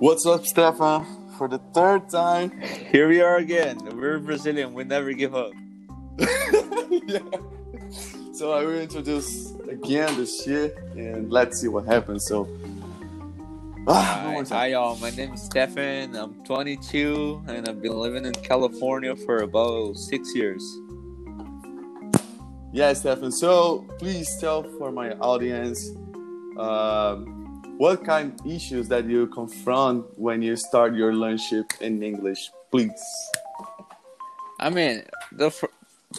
What's up, Stefan? For the third time. Here we are again. We're Brazilian. We never give up. yeah. So I will introduce again the shit and let's see what happens. So, ah, Hi, hi, y'all. My name is Stefan. I'm 22 and I've been living in California for about six years. Yeah, Stefan. So please tell for my audience um, what kind of issues that you confront when you start your learnship in English, please. I mean, the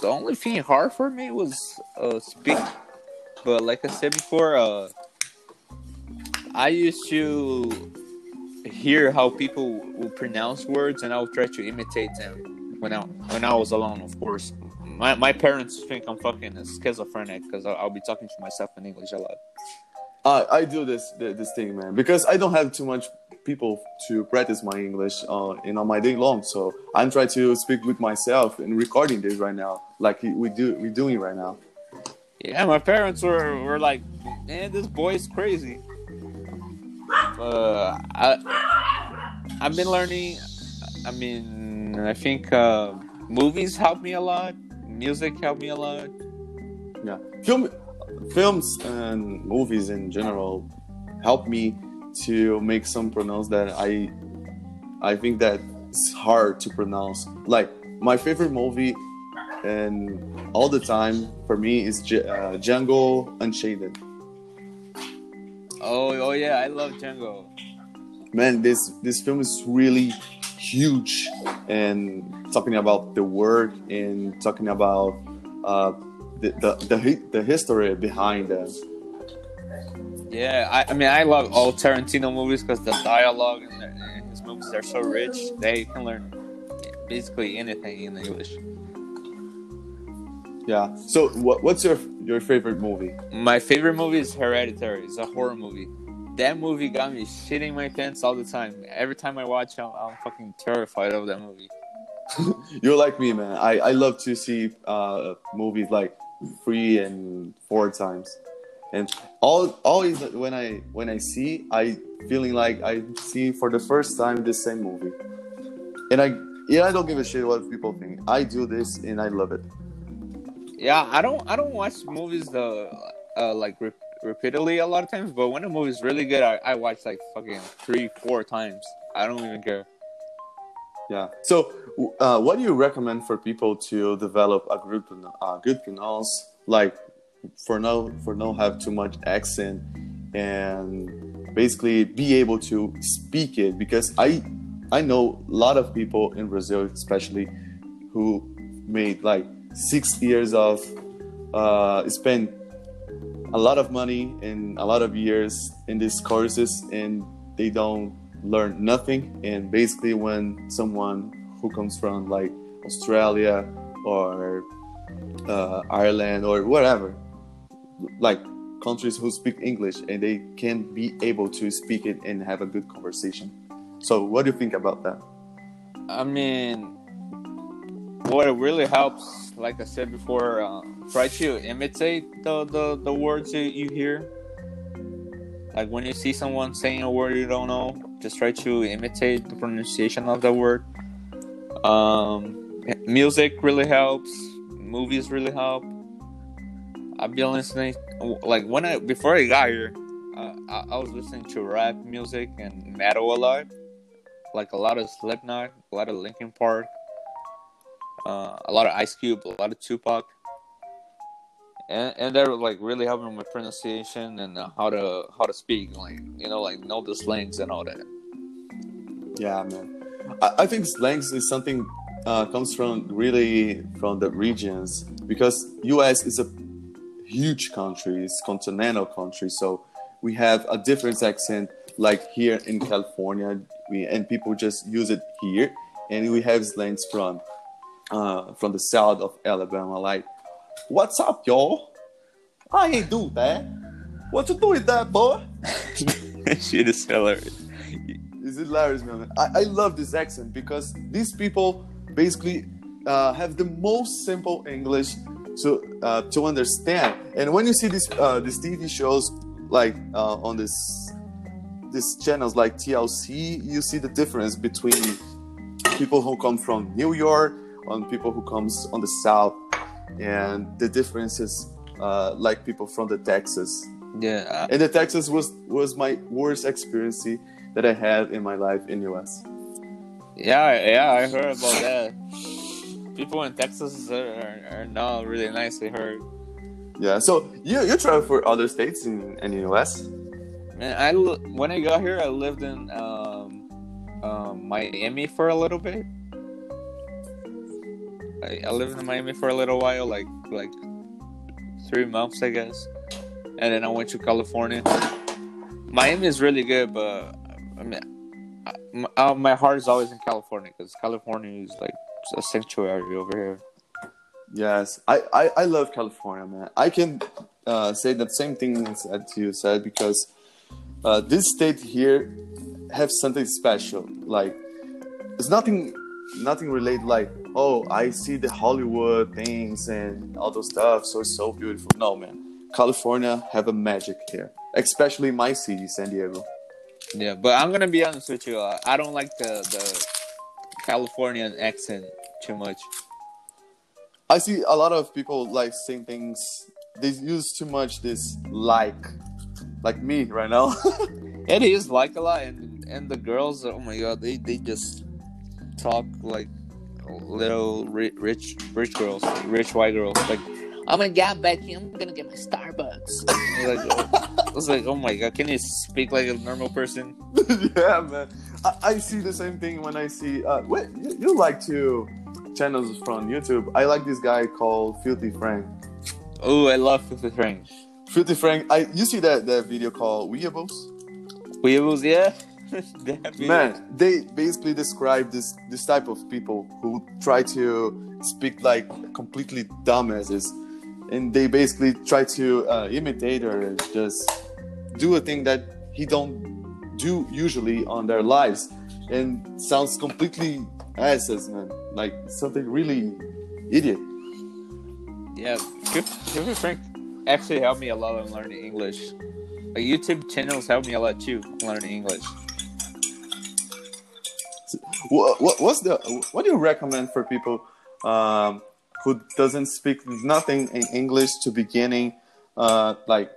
the only thing hard for me was uh, speak, but like I said before, uh, I used to hear how people will pronounce words, and I would try to imitate them when I when I was alone. Of course, my my parents think I'm fucking schizophrenic because I'll, I'll be talking to myself in English a lot. Uh, I do this this thing, man, because I don't have too much people to practice my English, uh, you know, my day long. So I'm trying to speak with myself and recording this right now, like we do we doing right now. Yeah, my parents were, were like, man, this boy is crazy. Uh, I, I've been learning. I mean, I think uh, movies help me a lot. Music helped me a lot. Yeah, film, films and movies in general help me to make some pronounce that I, I think that it's hard to pronounce. Like my favorite movie, and all the time for me is J- uh, Django Unchained. Oh, oh yeah, I love Django. Man, this this film is really huge, and talking about the work and talking about uh, the the the, the history behind them. Yeah, I, I mean, I love all Tarantino movies because the dialogue in, his movies are so rich. They can learn basically anything in English. Yeah. So, what, what's your your favorite movie? My favorite movie is Hereditary. It's a horror movie. That movie got me shitting my pants all the time. Every time I watch it, I'm, I'm fucking terrified of that movie. You're like me, man. I, I love to see uh, movies like three and four times, and all always when I when I see, I feeling like I see for the first time the same movie, and I yeah I don't give a shit what people think. I do this and I love it. Yeah, I don't I don't watch movies the uh, like re- repeatedly a lot of times, but when a movie's really good, I, I watch like fucking three four times. I don't even care. Yeah. So, uh, what do you recommend for people to develop a good uh, good pronounce? Like, for no for no have too much accent and basically be able to speak it because I I know a lot of people in Brazil, especially, who made like six years of uh, a lot of money and a lot of years in these courses and they don't learn nothing and basically when someone who comes from like australia or uh, ireland or whatever, like countries who speak english and they can be able to speak it and have a good conversation so what do you think about that I mean, what it really helps, like I said before, uh, try to imitate the, the, the words that you hear. Like when you see someone saying a word you don't know, just try to imitate the pronunciation of the word. Um, music really helps. Movies really help. I've been listening, like when I before I got here, uh, I, I was listening to rap music and metal a lot like a lot of Slipknot, a lot of Linkin Park, uh, a lot of Ice Cube, a lot of Tupac, and and they're like really helping with pronunciation and uh, how to how to speak, like you know, like know the slangs and all that. Yeah, man. I, think slangs is something uh, comes from really from the regions because U.S. is a huge country, it's continental country, so we have a different accent. Like here in California, we and people just use it here, and we have slangs from uh, from the south of Alabama, like "What's up, y'all? I ain't do that. What you doing, that boy?" Shit is hilarious. It's hilarious, man. I, I love this accent because these people basically uh, have the most simple English to uh, to understand. And when you see these uh, these TV shows like uh, on this these channels like TLC, you see the difference between people who come from New York and people who comes on the south, and the differences uh, like people from the Texas. Yeah, And the Texas was was my worst experience that I have in my life in US. yeah, yeah. I heard about that. People in Texas are, are, are not really nice. I heard. Yeah. So you you travel for other states in, in the US? Man, I when I got here, I lived in um, um, Miami for a little bit. I, I lived in Miami for a little while, like like three months, I guess, and then I went to California. Miami is really good, but I mean, I, my, uh, my heart is always in California because California is like a sanctuary over here. Yes, I, I, I love California, man. I can uh, say that same thing that you said because uh, this state here have something special. Like it's nothing nothing related like oh I see the Hollywood things and all those stuff, so it's so beautiful. No, man. California have a magic here, especially my city, San Diego. Yeah, but I'm gonna be honest with you. Uh, I don't like the the Californian accent too much. I see a lot of people like saying things. They use too much this like, like me right now. It is like a lot, and and the girls, oh my god, they they just talk like little ri- rich rich girls, rich white girls. Like, oh my god, Becky, I'm gonna get my Starbucks. like, I was like, oh my god, can you speak like a normal person? yeah, man. I, I see the same thing when I see. Uh, wait, you, you like to channels from YouTube? I like this guy called Filthy Frank. Oh, I love Filthy Frank. Filthy Frank. I you see that that video called Weeables? Weebles, yeah. Man, they basically describe this this type of people who try to speak like completely dumbasses, and they basically try to uh, imitate or just do a thing that he don't do usually on their lives, and sounds completely asses, man. Like something really idiot. Yeah, Filthy Frank actually helped me a lot on learning English. Like YouTube channels helped me a lot too learning English. What, what what's the what do you recommend for people um, who doesn't speak nothing in English to beginning, uh, like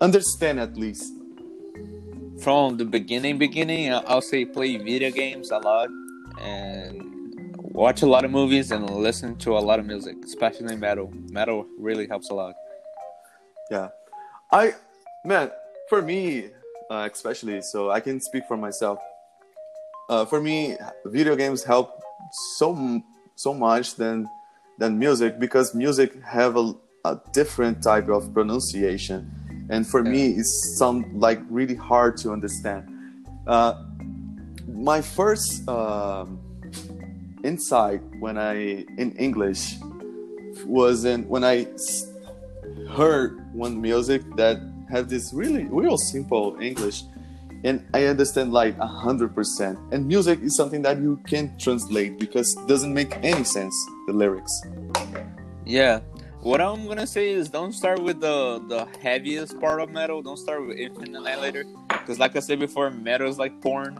understand at least? from the beginning beginning i'll say play video games a lot and watch a lot of movies and listen to a lot of music especially metal metal really helps a lot Yeah, I man for me uh, especially so I can speak for myself. Uh, for me, video games help so so much than than music because music have a, a different type of pronunciation, and for me it's sound like really hard to understand. Uh, my first um, insight when I in English was in when i heard one music that had this really real simple English and I understand like a hundred percent. And music is something that you can translate because it doesn't make any sense the lyrics. yeah. What i'm gonna say is don't start with the the heaviest part of metal. Don't start with Infant Annihilator. Because like i said before metal is like porn.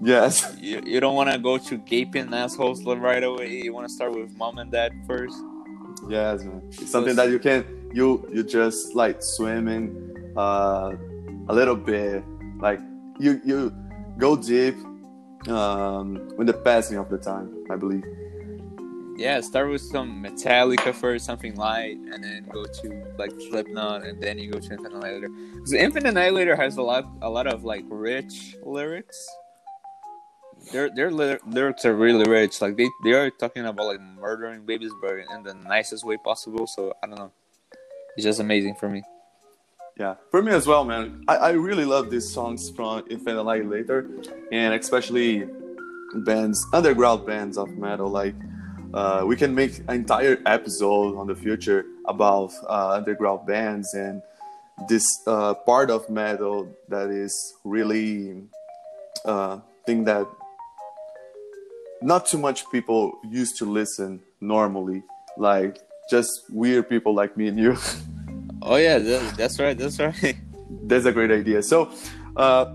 Yes, you, you don't want to go to gaping assholes right away. You want to start with mom and dad first. Yes, man. It's something that you can you you just like swimming uh, a little bit, like you you go deep um, with the passing of the time. I believe. Yeah, start with some Metallica first, something light, and then go to like Slipknot, and then you go to Infant Annihilator. Because Infant Annihilator has a lot, a lot of like rich lyrics. Their their ly- lyrics are really rich. Like they they are talking about like murdering babies, but in the nicest way possible. So I don't know, it's just amazing for me. Yeah, for me as well, man. I, I really love these songs from Infinite later, and especially bands, underground bands of metal. Like, uh, we can make an entire episode on the future about uh, underground bands and this uh, part of metal that is really uh, thing that not too much people used to listen normally. Like just weird people like me and you. Oh yeah, that, that's right, that's right. That's a great idea. So, uh,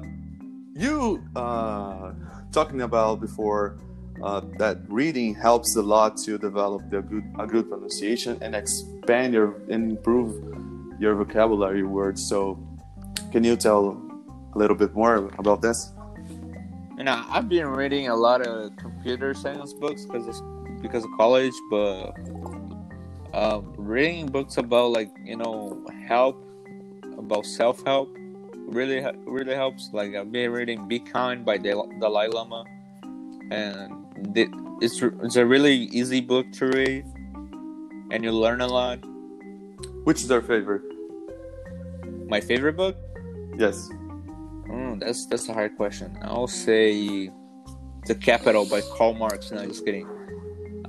you uh, talking about before uh, that reading helps a lot to develop the good a good pronunciation and expand your and improve your vocabulary words. So, can you tell a little bit more about this? You know, I've been reading a lot of computer science books because because of college, but uh, reading books about like you know help about self help really really helps. Like I've been reading "Be Kind" by the Dalai Lama, and it's it's a really easy book to read, and you learn a lot. Which is our favorite? My favorite book? Yes. Mm, that's that's a hard question. I'll say "The Capital" by Karl Marx. No, just kidding.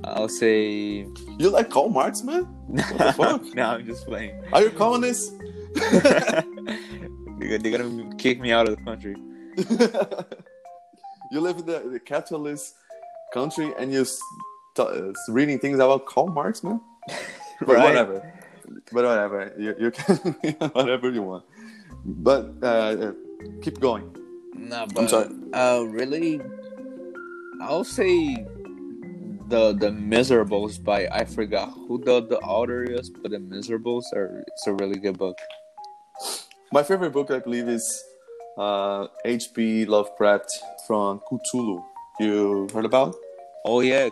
I'll say. You like Karl Marx, man? What the fuck? no, I'm just playing. Are you communist? they're, they're gonna kick me out of the country. you live in the, the capitalist country and you're uh, reading things about Karl Marx, man. but right. whatever. But whatever. You, you can whatever you want. But uh, uh, keep going. No, but I'm sorry. Uh, really, I'll say the the Miserables by I forgot who the the author is, but the Miserables are it's a really good book. My favorite book, I believe, is uh, H.P. Lovecraft from Cthulhu. You heard about? Oh yeah,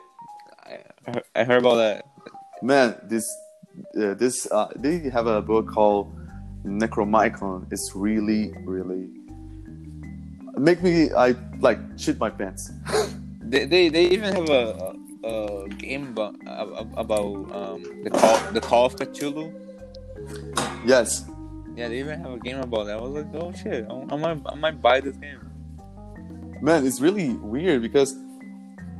I, I heard about that. Man, this uh, this uh, they have a book called Necromicon. It's really really make me I like shit my pants. they, they they even have a, a, a game about about um, the call the Call of Cthulhu. Yes, yeah, they even have a game about that. I was like, oh shit, I might, I might buy this game. Man, it's really weird because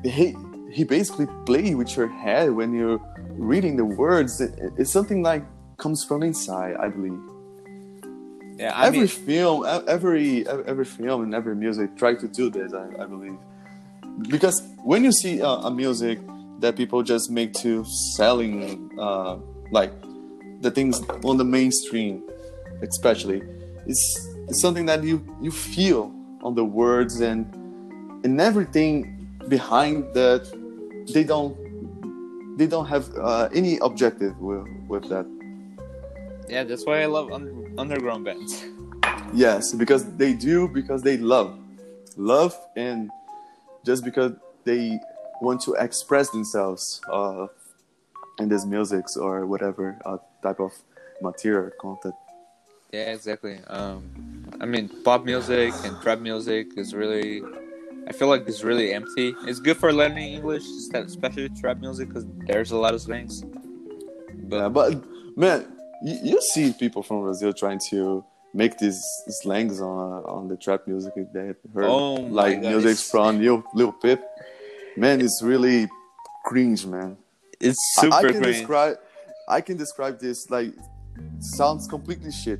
he he basically play with your head when you're reading the words. It's something like comes from inside, I believe. Yeah, I every mean, film, every every film and every music try to do this. I, I believe because when you see a, a, music that people just make to selling, uh, like the things on the mainstream, especially it's, it's something that you you feel on the words and and everything behind that they don't they don't have uh, any objective with, with that. Yeah that's why i love underground bands. Yes because they do because they love. Love and just because they want to express themselves uh, in these musics or whatever uh, type of material content yeah, exactly. Um, I mean, pop music and trap music is really, I feel like it's really empty. It's good for learning English, especially trap music, because there's a lot of slangs. But, yeah, but man, you, you see people from Brazil trying to make these slangs on on the trap music they heard, oh like music from Lil, Lil Peep. Man, it's really cringe, man. It's super I, I can cringe. describe. I can describe this like sounds completely shit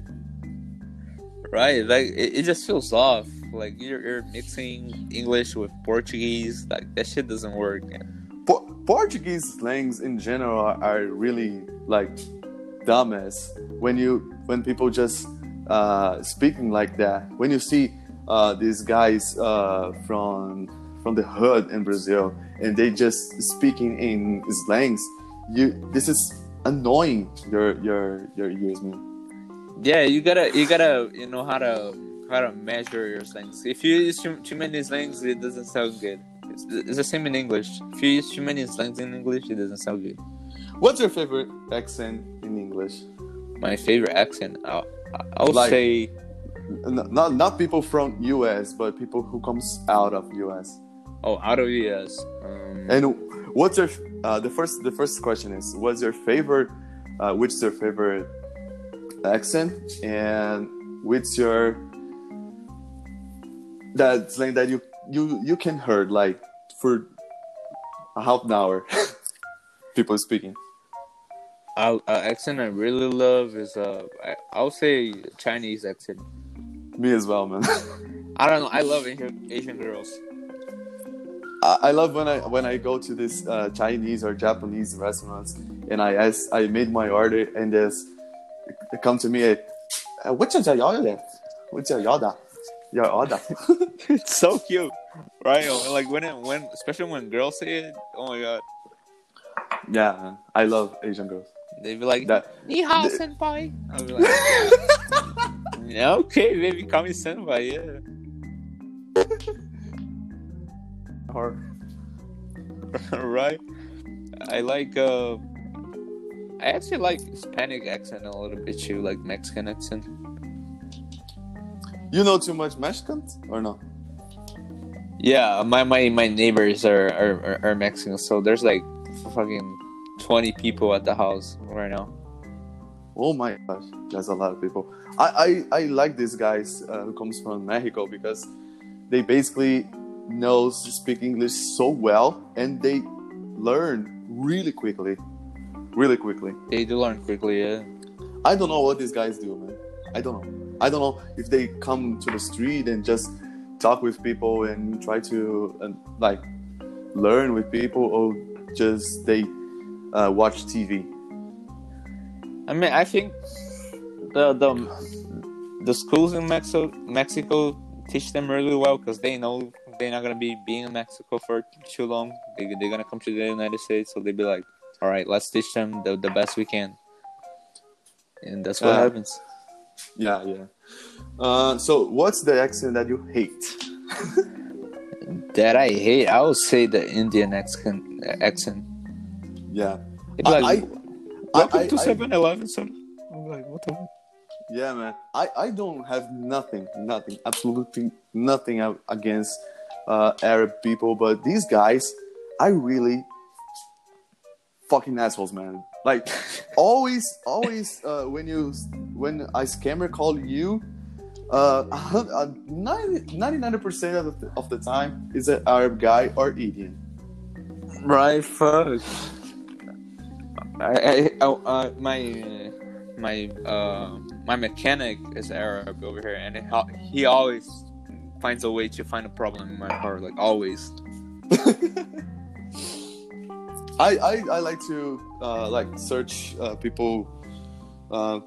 right like it, it just feels off like you're, you're mixing english with portuguese like that shit doesn't work po- portuguese slangs in general are really like dumbass when you when people just uh, speaking like that when you see uh, these guys uh, from from the hood in brazil and they just speaking in slangs you this is annoying your your your ears man yeah, you gotta you gotta you know how to how to measure your slangs. If you use too, too many slangs, it doesn't sound good. It's, it's, the same in English. If you use too many slangs in English, it doesn't sound good. What's your favorite accent in English? My favorite accent, I'll, I'll like, say, not not people from US, but people who comes out of US. Oh, out of US. Um, and what's your uh, the first the first question is what's your favorite? Uh, which is your favorite accent and which your that slang that you you you can heard like for a half an hour people speaking I, uh, accent I really love is uh, I, I'll say Chinese accent. Me as well, man. I don't know. I love Asian, Asian girls. I, love when I when I go to this uh, Chinese or Japanese restaurants and I ask, I made my order and this they come to me eh, uh, at what's your order? What's your order? Your order. it's so cute, right? Like when it, when especially when girls say it. Oh my god. Yeah, I love Asian girls they'd be like, That 你好 senpai. I'll be like, yeah, okay, baby, call me senpai. Yeah. or right? I like uh I actually like Hispanic accent a little bit too, like Mexican accent. you know too much Mexican or no? Yeah, my my, my neighbors are, are, are, are Mexican, so there's like fucking twenty people at the house right now. Oh my gosh, that's a lot of people. I I, I like these guys uh, who comes from Mexico because they basically know speak English so well and they learn really quickly, really quickly. They do learn quickly, yeah. I don't know what these guys do, man. I don't know. I don't know if they come to the street and just talk with people and try to uh, like learn with people, or just they uh, watch TV. I mean I think the the the schools in Mexico Mexico teach them really well because they know they're not gonna be being in Mexico for too long. They they're gonna come to the United States, so they be like, all right, let's teach them the, the best we can, and that's what Uh, happens. Yeah, yeah. Uh, so, what's the accent that you hate? That I hate, I would say the Indian accent. accent. Yeah, It'd I- like, I- welcome I- to I- 7-Eleven. son." I'm like, what the? yeah, man. I I don't have nothing, nothing, absolutely nothing against uh, Arab people, but these guys, I really fucking assholes, man. Like always, always uh, when you when a scammer call you, uh, 99 percent of the, of the time is an Arab guy or Indian. Right, fuck. I, I, uh, my, my, uh, my mechanic is Arab over here, and it, he always finds a way to find a problem in my car, like always. I, I, I like to uh, like search uh, people, uh,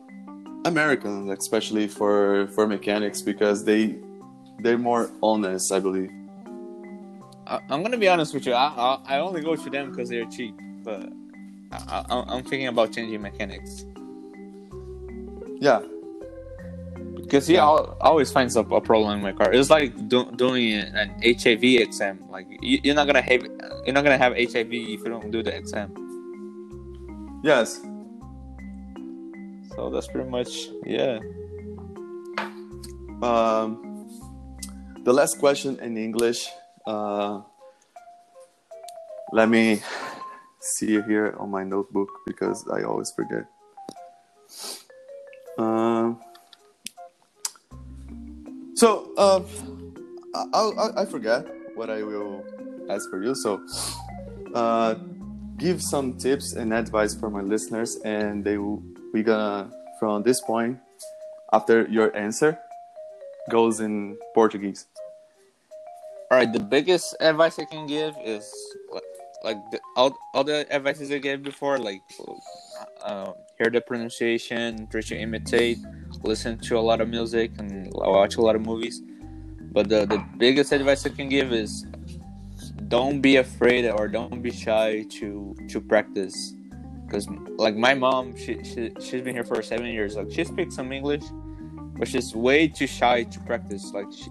Americans especially for for mechanics because they they're more honest, I believe. I, I'm gonna be honest with you. I, I, I only go to them because they're cheap, but I, I, I'm thinking about changing mechanics Yeah, because he Yeah. al- always finds a, a problem in my car. It's like do, doing an HIV exam. Like you, you're not gonna have you're not gonna have HIV if you don't do the exam. yes. So that's pretty much yeah. Um, the last question in English. Uh, let me see here on my notebook because I always forget. Um, so um, I, I forget what I will ask for you. So, uh, give some tips and advice for my listeners, and they we gonna from this point after your answer goes in Portuguese. All right, the biggest advice I can give is like, the, all all the advices I gave before, like um, hear the pronunciation, try to imitate, listen to a lot of music, and watch a lot of movies. But the the biggest advice I can give is don't be afraid or don't be shy to to practice. Because like my mom, she, she she's been here for seven years. Like she speaks some English, but she's way too shy to practice. Like she,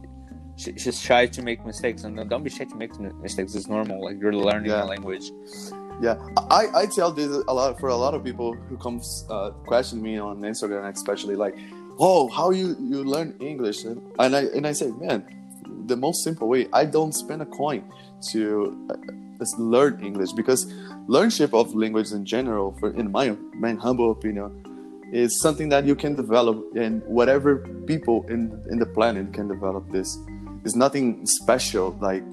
she, she's shy to make mistakes, and don't be shy to make mistakes. It's normal. Like you're learning Yeah. a language. Yeah, I, I tell this a lot for a lot of people who comes uh, question me on Instagram, especially like, oh, how you you learn English? And, and I and I say, man, the most simple way. I don't spend a coin to uh, learn English because learnship of language in general, for in my my humble opinion, is something that you can develop, and whatever people in in the planet can develop this. It's nothing special. Like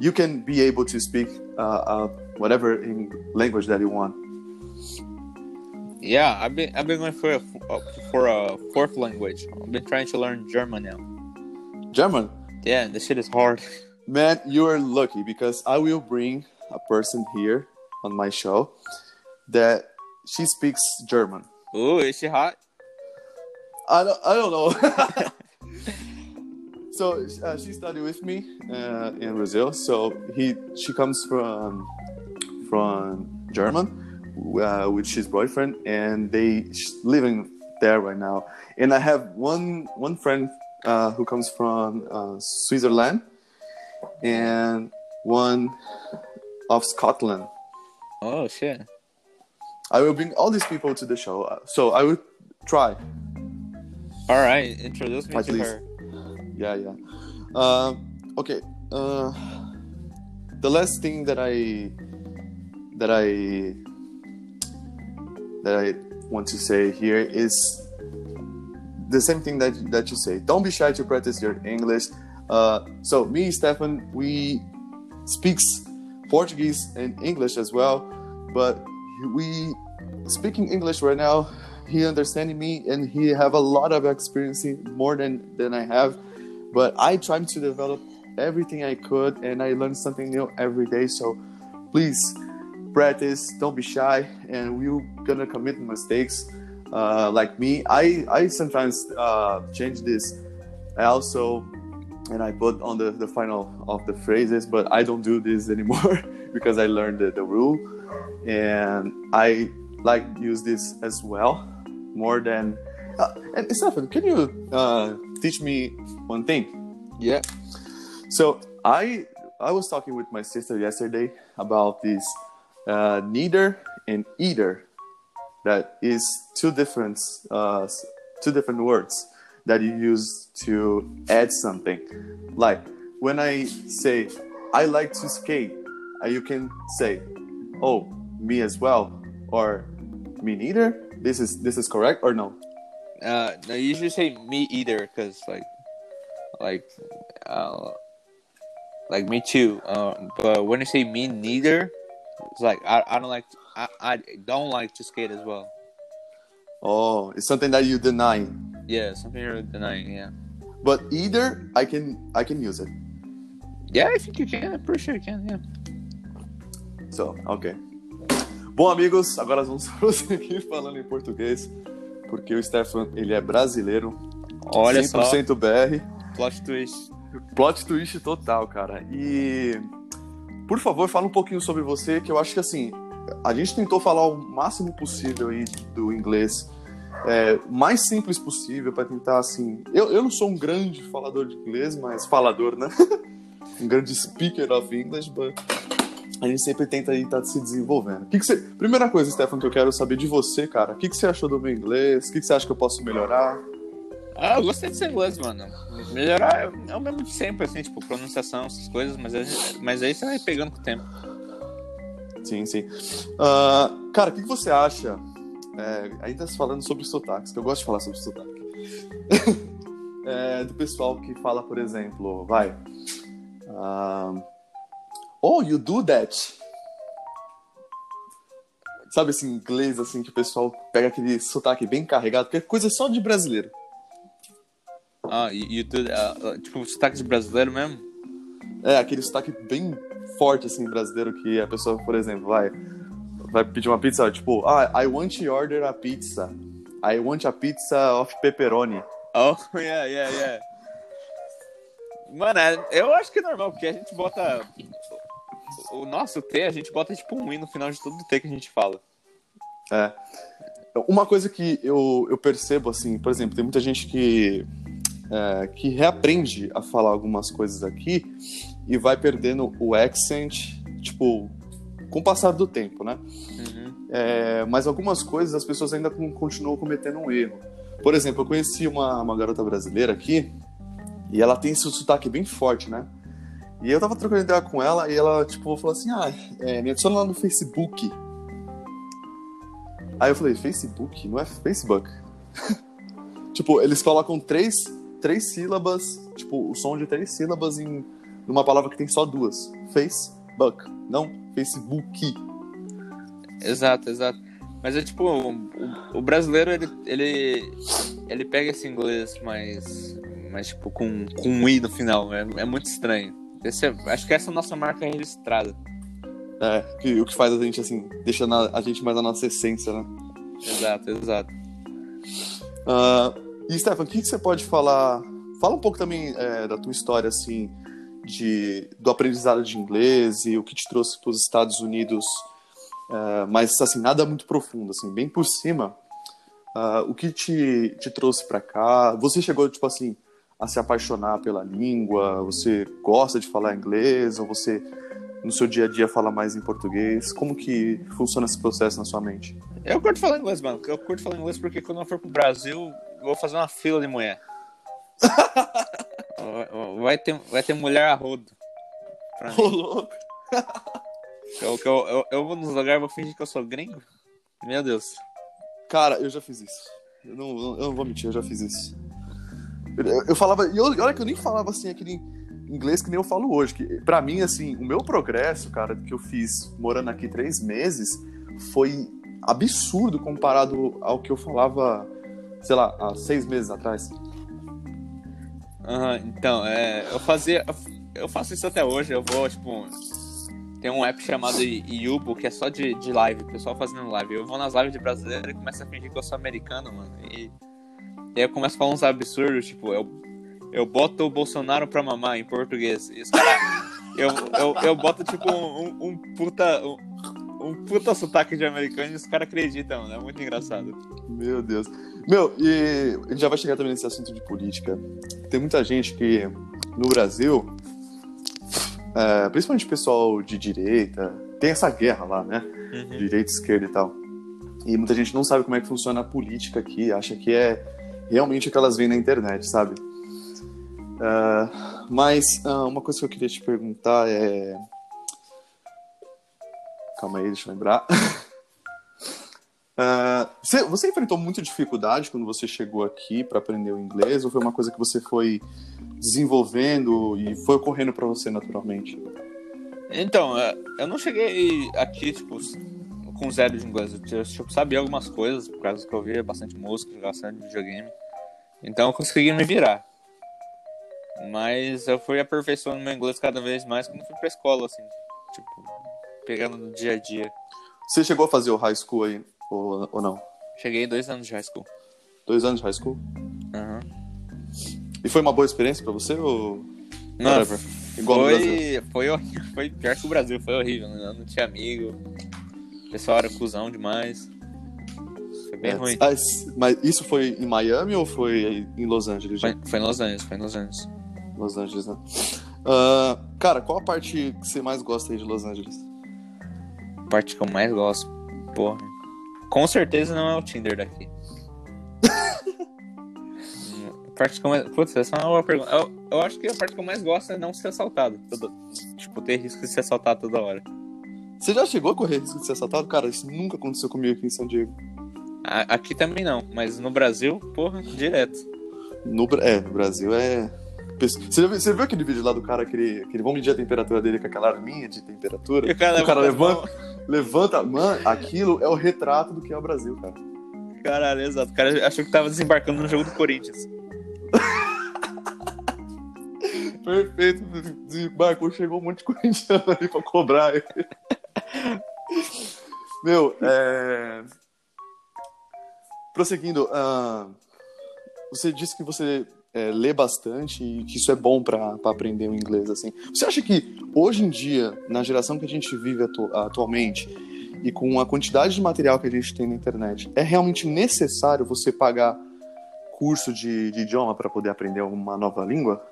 you can be able to speak uh, uh, whatever in language that you want. Yeah, I've been I've been going for a, for a fourth language. I've been trying to learn German now. German, Yeah, this shit is hard. man, you are lucky because I will bring a person here on my show that she speaks German. Ooh, is she hot? I don't, I don't know. so uh, she studied with me uh, in Brazil. So he she comes from from German uh, with his boyfriend, and they living there right now. And I have one one friend uh, who comes from uh, Switzerland, and one of Scotland. Oh shit! I will bring all these people to the show, so I will try. All right, introduce me At to least. her. Yeah, yeah. Um, okay. Uh, the last thing that I that I that I want to say here is the same thing that that you say. Don't be shy to practice your English. Uh, so me, Stefan, we speaks Portuguese and English as well, but we speaking English right now. He understanding me, and he have a lot of experience more than than I have. But I tried to develop everything I could, and I learned something new every day. So please practice. Don't be shy, and we're gonna commit mistakes. Uh, like me, I I sometimes uh, change this. I also and I put on the, the final of the phrases, but I don't do this anymore because I learned the, the rule, and I like use this as well more than. Uh, and Stefan, can you uh, teach me one thing? Yeah. So I I was talking with my sister yesterday about this uh, neither and either. That is two different uh, two different words that you use to add something. Like when I say I like to skate, uh, you can say, "Oh, me as well," or "Me neither." This is this is correct or no? Uh, no, you should say me either, cause like, like, uh, like me too. Uh, but when you say me neither, it's like I, I don't like I, I don't like to skate as well. Oh, it's something that you deny. Yeah, something you're denying. Yeah. But either I can I can use it. Yeah, I think you can. I'm pretty sure you can. Yeah. So, ok. Bom, amigos, agora vamos prosseguir falando em português, porque o Stefan, ele é brasileiro, Olha só, 100% BR, plot twist. plot twist total, cara. E, por favor, fala um pouquinho sobre você, que eu acho que, assim, a gente tentou falar o máximo possível aí do inglês, é, o mais simples possível, para tentar, assim... Eu, eu não sou um grande falador de inglês, mas falador, né? um grande speaker of English, but a gente sempre tenta estar se desenvolvendo. Que que você... Primeira coisa, Stefan, que eu quero saber de você, cara, o que, que você achou do meu inglês? O que, que você acha que eu posso melhorar? Ah, eu gostei de ser inglês, mano. Melhorar é- é o mesmo de sempre, assim, tipo, pronunciação, essas coisas, mas, aí- mas aí você vai pegando com o tempo. Sim, sim. Ah, cara, o que, que você acha? É, ainda falando sobre sotaques, que eu gosto de falar sobre sotaque. É, do pessoal que fala, por exemplo, vai. ah, oh, you do that. Sabe esse inglês assim que o pessoal pega aquele sotaque bem carregado, que é coisa só de brasileiro. Ah, e e tu, ah, tipo, sotaque de brasileiro mesmo? É, aquele sotaque bem forte, assim, brasileiro, que a pessoa, por exemplo, vai, vai pedir uma pizza, tipo, ah, I want to order a pizza. I want a pizza of pepperoni. Oh, yeah, yeah, yeah. Mano, é- eu acho que é normal, porque a gente bota. O nosso T, a gente bota tipo um i no final de todo T que a gente fala. É. Uma coisa que eu, eu percebo, assim, por exemplo, tem muita gente que, é, que reaprende a falar algumas coisas aqui e vai perdendo o accent, tipo, com o passar do tempo, né? Uhum. É, mas algumas coisas as pessoas ainda con- continuam cometendo um erro. Por exemplo, eu conheci uma, uma garota brasileira aqui e ela tem esse sotaque bem forte, né? E eu tava trocando ideia com ela e ela, tipo, falou assim: Ah, é, me adiciona lá no Facebook. Aí eu falei: Facebook? Não é Facebook. tipo, eles colocam três, três sílabas, tipo, o som de três sílabas em numa palavra que tem só duas: Facebook, não Facebook. Exato, exato. Mas é tipo, o, o- brasileiro, ele, ele, ele pega esse inglês mais, mais tipo, com, com um i no final. É, é muito estranho. Esse é- acho que essa é a nossa marca registrada. É, que, o que faz a gente, assim, deixa na- a gente mais na nossa essência, né? Exato, exato. Ah, E, Stefan, o que, que você pode falar? Fala um pouco também é, da tua história, assim, de, do aprendizado de inglês e o que te trouxe para os Estados Unidos, é, mas, assim, nada muito profundo, assim, bem por cima. Uh, o que te, te trouxe para cá? Você chegou, tipo assim, a se apaixonar pela língua? Você gosta de falar inglês? Ou você, no seu dia a dia, fala mais em português? Como que funciona esse processo na sua mente? Eu curto falar inglês, mano. Eu curto falar inglês porque quando eu for pro Brasil, eu vou fazer uma fila de mulher. vai, ter, vai ter mulher a rodo. Ô, louco! Eu, eu, eu, eu vou nos lugares e vou fingir que eu sou gringo? Meu Deus. Cara, eu já fiz isso. Eu não, eu não vou mentir, eu já fiz isso. Eu, eu falava, e olha que eu nem falava assim aquele inglês que nem eu falo hoje. Que para mim, assim, o meu progresso, cara, que eu fiz morando aqui três meses, foi absurdo comparado ao que eu falava, sei lá, há seis meses atrás. Uhum, então, é, eu fazia. Eu faço isso até hoje, eu vou, tipo, tem um app chamado Yubo, que é só de, de live, pessoal fazendo live. Eu vou nas lives de brasileiro e começo a fingir que eu sou americano, mano. E, e aí eu começo a falar uns absurdos, tipo, eu, eu boto o Bolsonaro pra mamar em português. E os caras. Eu, eu, eu boto, tipo, um, um puta. Um, um puta sotaque de americano e os caras acreditam, mano. É muito engraçado. Meu Deus. Meu, e a gente já vai chegar também nesse assunto de política. Tem muita gente que no Brasil é, principalmente o pessoal de direita, tem essa guerra lá, né? Uhum. Direita, esquerda e tal. E muita gente não sabe como é que funciona a política aqui, acha que é realmente o que elas veem na internet, sabe? Uh, mas uh, uma coisa que eu queria te perguntar é. Calma aí, deixa eu lembrar. Uh, você, você, enfrentou muita dificuldade quando você chegou aqui para aprender o inglês ou foi uma coisa que você foi desenvolvendo e foi ocorrendo para você naturalmente? Então, é, eu não cheguei aqui tipo com zero de inglês. Eu tipo, sabia algumas coisas por causa que eu via bastante música, bastante videogame. Então eu consegui me virar. Mas eu fui aperfeiçoando meu inglês cada vez mais quando fui pra escola, assim. Tipo, pegando no dia a dia. Você chegou a fazer o high school aí? Ou, ou não? Cheguei dois anos de high school. Dois anos de high school? Aham. Uhum. E foi uma boa experiência pra você ou. Não, Whatever. Igual foi, foi, foi pior que o Brasil, foi horrível, né? Eu não tinha amigo. O pessoal era cuzão demais. Foi bem é, ruim. Mas, mas, isso foi em Miami ou foi em Los Angeles? Foi, foi, em Los Angeles, foi em Los Angeles. Los Angeles, né? Uh, cara, qual a parte que você mais gosta aí de Los Angeles? A parte que eu mais gosto? Porra. Com certeza não é o Tinder daqui. a parte que eu mais... Putz, essa é uma boa pergunta. Eu, eu, acho que a parte que eu mais gosto é não ser assaltado. Todo... Tipo, ter risco de ser assaltado toda hora. Você já chegou a correr risco de ser assaltado? Cara, isso nunca aconteceu comigo aqui em São Diego. Aqui também não, mas no Brasil, porra, direto. No, é, no Brasil é. Você, você viu aquele vídeo lá do cara que ele, que ele vão medir a temperatura dele com aquela arminha de temperatura? E o cara, o cara levanta, levanta. Mano, aquilo é o retrato do que é o Brasil, cara. Caralho, exato. O cara achou que tava desembarcando no jogo do Corinthians. Perfeito. Desembarcou, chegou um monte de corintiano ali pra cobrar ele. Meu, é... Prosseguindo, uh... você disse que você é, lê bastante e que isso é bom para aprender o inglês assim. Você acha que hoje em dia, na geração que a gente vive atu atualmente e com a quantidade de material que a gente tem na internet, é realmente necessário você pagar curso de, de idioma para poder aprender uma nova língua?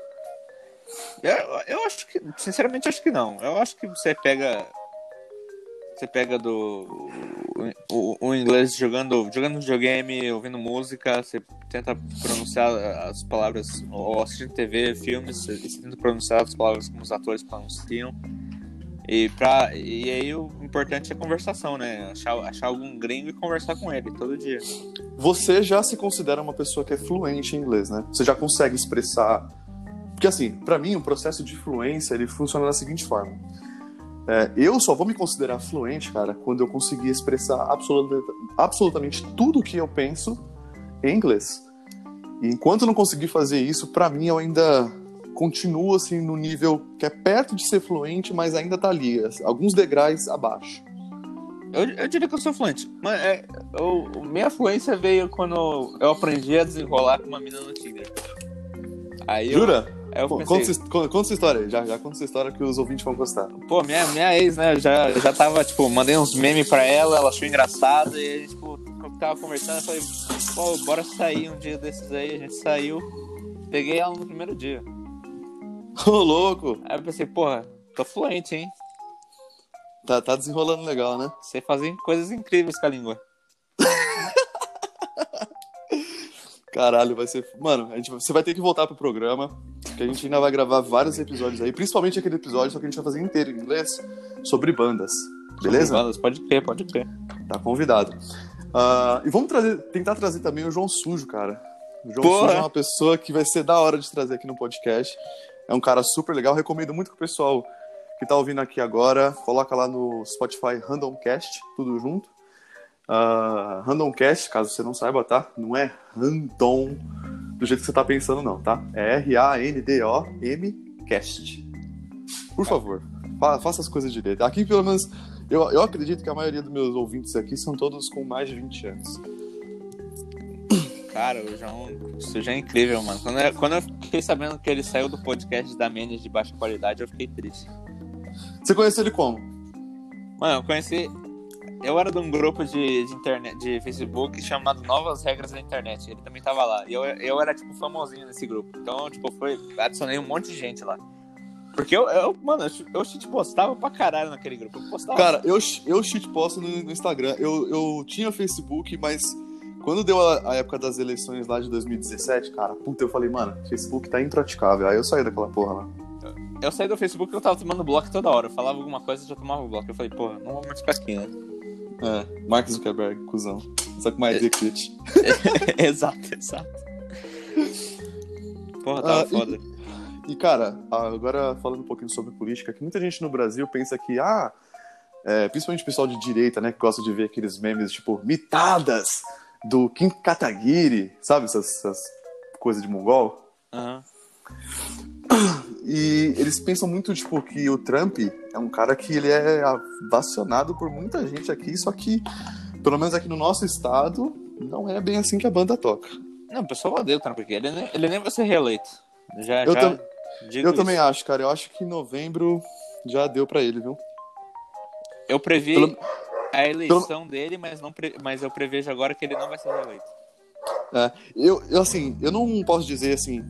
Eu, eu acho que, sinceramente, acho que não. Eu acho que você pega você pega do o, o, inglês jogando jogando videogame, ouvindo música, você tenta pronunciar as palavras ou assistindo TV, filmes, você tenta pronunciar as palavras como os atores pronunciam. E, pra, e aí o importante é conversação, né? Achar, achar algum gringo e conversar com ele todo dia. Você já se considera uma pessoa que é fluente em inglês, né? Você já consegue expressar. Porque assim, para mim o processo de fluência ele funciona da seguinte forma é, eu só vou me considerar fluente, cara, quando eu conseguir expressar absoluta, absolutamente tudo o que eu penso em inglês. E enquanto eu não conseguir fazer isso, para mim eu ainda continuo assim no nível que é perto de ser fluente, mas ainda tá ali, alguns degraus abaixo. Eu, eu diria que eu sou fluente. Mas é, eu, minha fluência veio quando eu aprendi a desenrolar com uma mina no Tinder. Aí eu- Jura? Aí eu Pô, pensei, Conta, essa- conta- história aí, já, já conta essa história que os ouvintes vão gostar. Pô, minha, minha ex, né, já, já tava, tipo, mandei uns memes pra ela, ela achou engraçado, e a gente, tipo, tava conversando, eu falei, pô, bora sair um dia desses aí, a gente saiu, peguei ela no primeiro dia. Ô, louco! Aí eu pensei, porra, tô fluente, hein? Tá, tá desenrolando legal, né? Sei fazer coisas incríveis com a língua. Caralho, vai ser. Mano, a gente, você vai ter que voltar pro programa, que a gente ainda vai gravar vários episódios aí, principalmente aquele episódio, só que a gente vai fazer inteiro em inglês, sobre bandas. Beleza? Bandas, Pode crer, pode crer. Tá convidado. Ah, e vamos trazer, tentar trazer também o João Sujo, cara. O João Porra. Sujo é uma pessoa que vai ser da hora de trazer aqui no podcast. É um cara super legal. Recomendo muito que o pessoal que tá ouvindo aqui agora coloca lá no Spotify Randomcast, tudo junto. Ah, Randomcast, caso você não saiba, tá? Não é random do jeito que você tá pensando, não, tá? É R-A-N-D-O-M Cast. Por favor, fa- faça as coisas direito. Aqui, pelo menos, eu, eu acredito que a maioria dos meus ouvintes aqui são todos com mais de 20 anos. Cara, o João, isso já é incrível, mano. Quando eu, quando eu fiquei sabendo que ele saiu do podcast da Menes de baixa qualidade, eu fiquei triste. Você conhece ele como? Mano, eu conheci. Eu era de um grupo de, de internet, de Facebook chamado Novas Regras da Internet. Ele também tava lá. E eu, eu era, tipo, famosinho nesse grupo. Então, tipo, foi. Adicionei um monte de gente lá. Porque eu, eu mano, eu, eu shit postava pra caralho naquele grupo. Eu postava. Cara, eu, eu shitposto no, no Instagram. Eu, eu tinha Facebook, mas quando deu a, a época das eleições lá de 2017, cara, puta, eu falei, mano, Facebook tá impraticável. Aí eu saí daquela porra lá. Eu saí do Facebook e eu tava tomando bloco toda hora. Eu falava alguma coisa e já tomava bloco. Eu falei, porra, não vou mais ficar aqui, né? É, Mark Zuckerberg, cuzão. Só com mais dick bitch. exato, exato. Porra, tava Ah, e- foda. E, cara, agora falando um pouquinho sobre política, que muita gente no Brasil pensa que, ah, é, principalmente o pessoal de direita, né, que gosta de ver aqueles memes, tipo, mitadas do Kim Kataguiri, sabe, essas, essas coisas de mongol. Aham. E eles pensam muito, tipo, que o Trump é um cara que ele é vacionado por muita gente aqui, só que, pelo menos aqui no nosso estado, não é bem assim que a banda toca. Não, o pessoal odeia o Trump aqui. Ele, nem- ele nem vai ser reeleito. Já, Eu já tam- Eu também acho, cara, eu acho que em novembro já deu pra ele, viu? Eu previ Pelo- a eleição dele, mas, não pre- mas eu prevejo agora que ele não vai ser reeleito. É, eu, eu, assim, eu não posso dizer assim.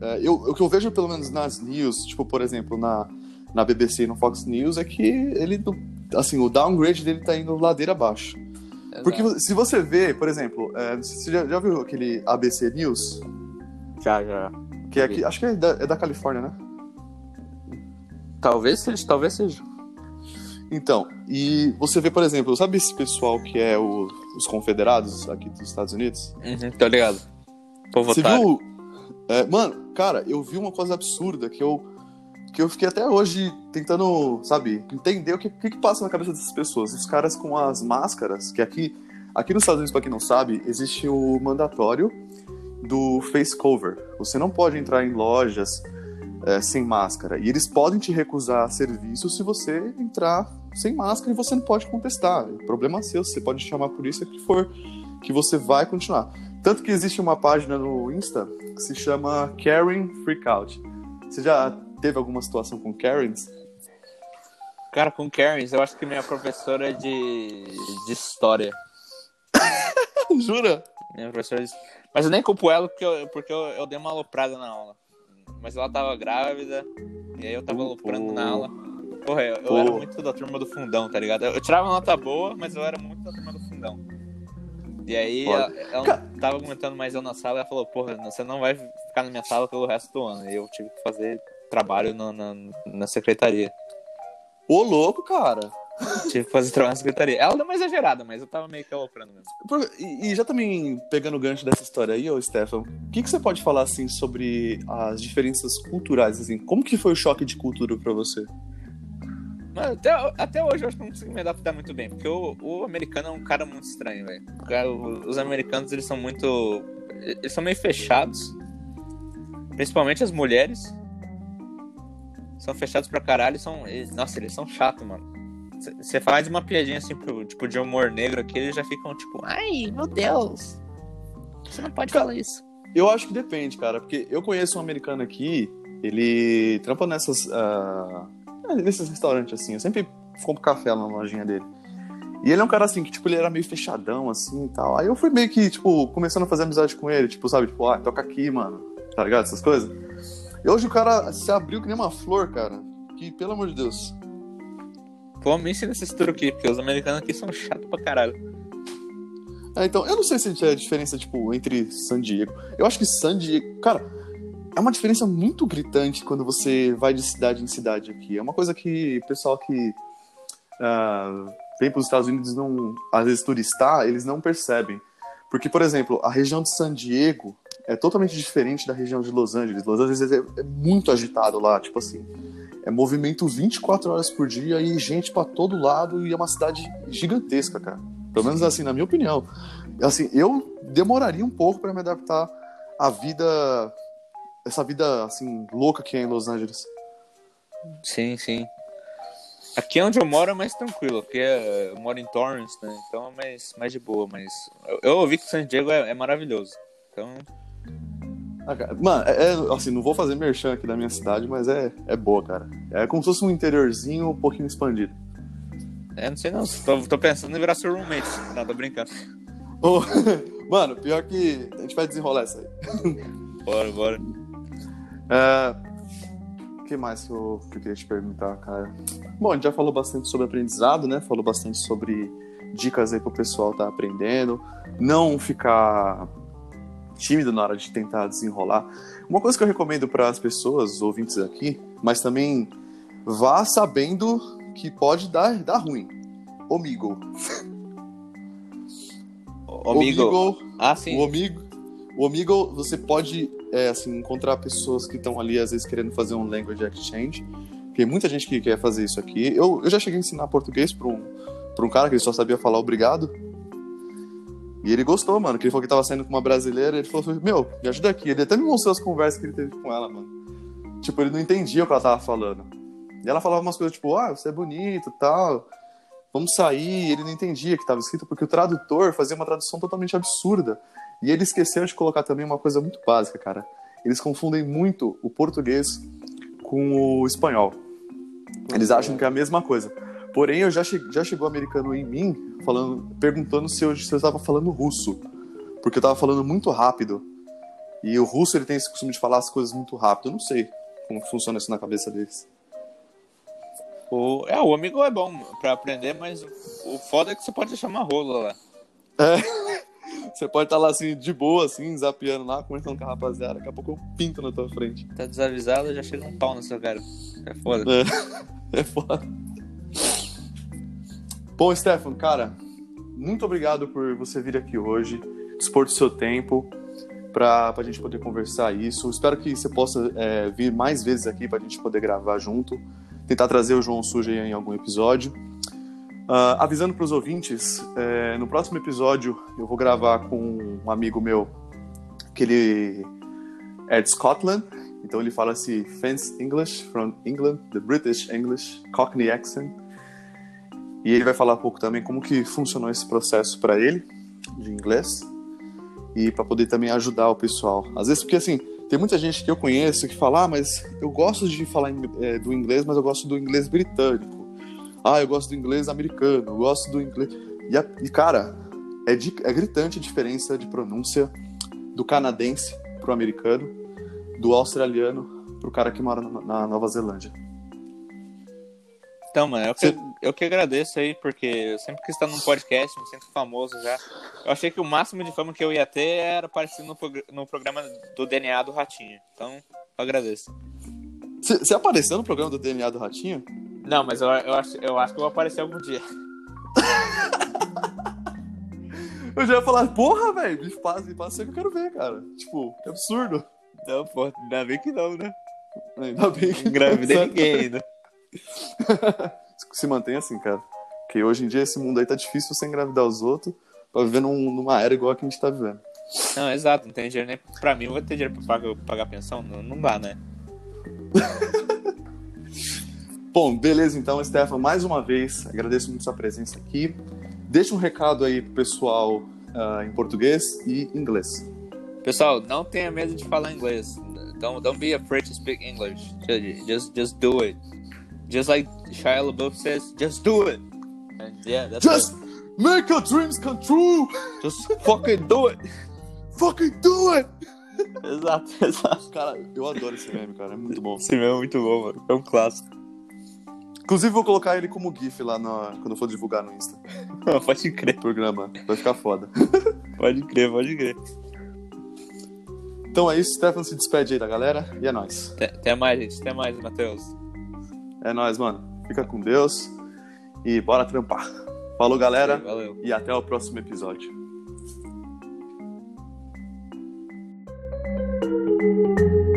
É, eu, o que eu vejo, pelo menos nas news, tipo, por exemplo, na, na BBC e no Fox News, é que ele, assim, o downgrade dele tá indo ladeira abaixo. Porque Exato. se você vê, por exemplo, é, você já, já viu aquele ABC News? Já, já. Que é aqui, acho que é da, é da Califórnia, né? Talvez seja, talvez seja. Então, e você vê, por exemplo, sabe esse pessoal que é o- os confederados aqui dos Estados Unidos? Uhum, tô ligado. Povo Você otário. viu? É, mano, cara, eu vi uma coisa absurda que eu que eu fiquei até hoje tentando, sabe, entender o que, que, que passa na cabeça dessas pessoas. Os caras com as máscaras, que aqui, aqui nos Estados Unidos, pra quem não sabe, existe o mandatório do face cover. Você não pode entrar em lojas é, sem máscara. E eles podem te recusar serviço se você entrar sem máscara e você não pode contestar. O problema é seu, você pode chamar a polícia que for, que você vai continuar. Tanto que existe uma página no Insta que se chama Karen Freakout. Você já teve alguma situação com Karens? Cara, com Karens, eu acho que minha professora de, de história. Jura? Minha professora de... Mas eu nem culpo ela porque, eu, porque eu, eu dei uma aloprada na aula. Mas ela tava grávida, e aí eu tava aloprando na aula. Porra, eu, eu era muito da turma do fundão, tá ligado? Eu, eu tirava nota boa, mas eu era muito da turma do fundão. E aí ela, ela não tava aguentando mais eu na sala, ela falou, porra, você não vai ficar na minha sala pelo resto do ano. E eu tive que fazer trabalho na, na, na secretaria. Ô, louco, cara. Tive que fazer trabalho na secretaria. Ela deu uma exagerada, mas eu tava meio que aloprando mesmo. E, e já também pegando o gancho dessa história aí, ô Stefan, o que, que você pode falar assim sobre as diferenças culturais? Assim, como que foi o choque de cultura pra você? Mas até, até hoje eu acho que não consigo me adaptar muito bem, porque o, o americano é um cara muito estranho, velho. Os americanos, eles são muito. Eles são meio fechados. Principalmente as mulheres. São fechados pra caralho e são. nossa, eles são chatos, mano. você faz uma piadinha assim, pro, tipo, de humor negro aqui, eles já ficam tipo, ai, meu Deus. Você não pode falar isso. Eu acho que depende, cara, porque eu conheço um americano aqui, ele trampa nessas. ah, nesses restaurantes assim, eu sempre compro café lá na lojinha dele. E ele é um cara assim, que tipo, ele era meio fechadão, assim e tal. Aí eu fui meio que, tipo, começando a fazer amizade com ele, tipo, sabe, tipo, ah, toca aqui, mano. Tá ligado? Essas coisas. E hoje o cara se abriu que nem uma flor, cara. Que, pelo amor de Deus. Pô, me ensina esses truques, porque os americanos aqui são chatos pra caralho. É, então, eu não sei se é a diferença, tipo, entre San Diego. Eu acho que San Diego. Cara, é uma diferença muito gritante quando você vai de cidade em cidade aqui. É uma coisa que o pessoal que ah, vem para os Estados Unidos, não, às vezes turistar, eles não percebem. Porque, por exemplo, a região de San Diego é totalmente diferente da região de Los Angeles. Los Angeles é, é muito agitado lá, tipo assim. É movimento 24 horas por dia e gente pra todo lado e é uma cidade gigantesca, cara. Pelo menos assim, na minha opinião. Assim, eu demoraria um pouco para me adaptar à vida essa vida assim louca que é em Los Angeles. Sim, sim. Aqui onde eu moro é mais tranquilo, porque é- eu moro em Torrance, né? Então é mais, mais de boa, mas eu, eu ouvi que San Diego é, é maravilhoso. Então, Ah, cara, Mano, é, é, assim, não vou fazer merchan aqui da minha cidade, mas é, é boa, cara. É como se fosse um interiorzinho um pouquinho expandido. é, não sei não, tô, tô pensando em virar seu roommate. Não, tô brincando. Ô, Mano, pior que a gente vai desenrolar essa aí. Bora, bora. É, O que mais que eu, que eu queria te perguntar, cara? Bom, a gente já falou bastante sobre aprendizado, né? Falou bastante sobre dicas aí pro pessoal tá aprendendo. Não ficar tímido na hora de tentar desenrolar. Uma coisa que eu recomendo para as pessoas, os ouvintes aqui, mas também vá sabendo que pode dar, dar ruim. Omigo. Ô, Amigo. Ah, sim. O Omigo, o Omigo, você pode é, assim, encontrar pessoas que estão ali, às vezes, querendo fazer um language exchange. Tem muita gente que quer fazer isso aqui. Eu, eu já cheguei a ensinar português para um, um cara que ele só sabia falar obrigado. E ele gostou, mano, que ele falou que tava saindo com uma brasileira. Ele falou, meu, me ajuda aqui. Ele até me mostrou as conversas que ele teve com ela, mano. Tipo, ele não entendia o que ela tava falando. E ela falava umas coisas tipo, ah, você é bonito tal. Vamos sair. E ele não entendia o que tava escrito, porque o tradutor fazia uma tradução totalmente absurda. E ele esqueceu de colocar também uma coisa muito básica, cara. Eles confundem muito o português com o espanhol. Eles acham que é a mesma coisa. Porém, eu já, che já chegou americano em mim falando, perguntando se eu, se eu estava falando russo. Porque eu estava falando muito rápido. E o russo ele tem esse costume de falar as coisas muito rápido. Eu não sei como funciona isso na cabeça deles. O, é, o amigo é bom pra aprender, mas o, foda é que você pode deixar uma rola lá. Você pode estar lá assim, de boa, assim, zapeando lá, conversando com a rapaziada. Daqui a pouco eu pinto na tua frente. Tá desavisado, já chega um pau na sua cara. É foda. É, é foda. Bom, Stefano, cara, muito obrigado por você vir aqui hoje, dispor do seu tempo para a gente poder conversar isso. Espero que você possa é, vir mais vezes aqui para a gente poder gravar junto, tentar trazer o João Suja aí em algum episódio. Ah, avisando para os ouvintes, é, no próximo episódio eu vou gravar com um amigo meu que ele é de Scotland, então ele fala esse Fence English from England, the British English, Cockney accent. E ele vai falar um pouco também como que funcionou esse processo para ele de inglês e para poder também ajudar o pessoal. Às vezes porque assim, tem muita gente que eu conheço que fala: "Ah, mas eu gosto de falar é, do inglês, mas eu gosto do inglês britânico. Ah, eu gosto do inglês americano, eu gosto do inglês". E, a- e, cara, é, de- é gritante a diferença de pronúncia do canadense pro americano, do australiano pro cara que mora na, na Nova Zelândia. Então, mano, eu que, Você- eu que agradeço aí, porque sempre quis estar num podcast, me sinto famoso já. Eu achei que o máximo de fama que eu ia ter era aparecer no, no programa do DNA do Ratinho. Então, eu agradeço. Você apareceu no programa do DNA do Ratinho? Não, mas eu, eu, acho, eu acho que eu vou aparecer algum dia. Eu já ia falar, porra, velho, me passa, me passa que eu quero ver, cara. Tipo, que absurdo. Não, pô, ainda bem que não, né? Ainda bem que Não engravidei ninguém ainda. Se mantém assim, cara. Porque hoje em dia esse mundo aí tá difícil você engravidar os outros pra viver num- numa era igual a que a gente tá vivendo. Não, exato, não tem dinheiro nem pra mim, eu vou ter dinheiro pra pagar, pagar pensão? Não, não dá, né? Bom, beleza então, Stefan, mais uma vez, agradeço muito sua presença aqui. Deixa um recado aí pro pessoal uh, em português e inglês. Pessoal, não tenha medo de falar inglês. Don't don't be afraid to speak English. Just just do it. Just like Shia LaBeouf says, just do it. And yeah, that's Just it. make your dreams come true! just fucking do it. Fucking do it! Exato, exato. Cara, eu adoro esse meme, cara, é muito bom. Esse mesmo é muito bom, mano. É um clássico. Inclusive, vou colocar ele como GIF lá quando for divulgar no Insta. pode crer. Programa. Vai ficar foda. pode crer, pode crer. Então é isso. Stefan se despede aí da galera e é nóis. Até mais, gente. Até mais, Matheus. É nóis, mano. Fica com Deus e bora trampar. Falou, galera. Valeu. E até o próximo episódio. thank you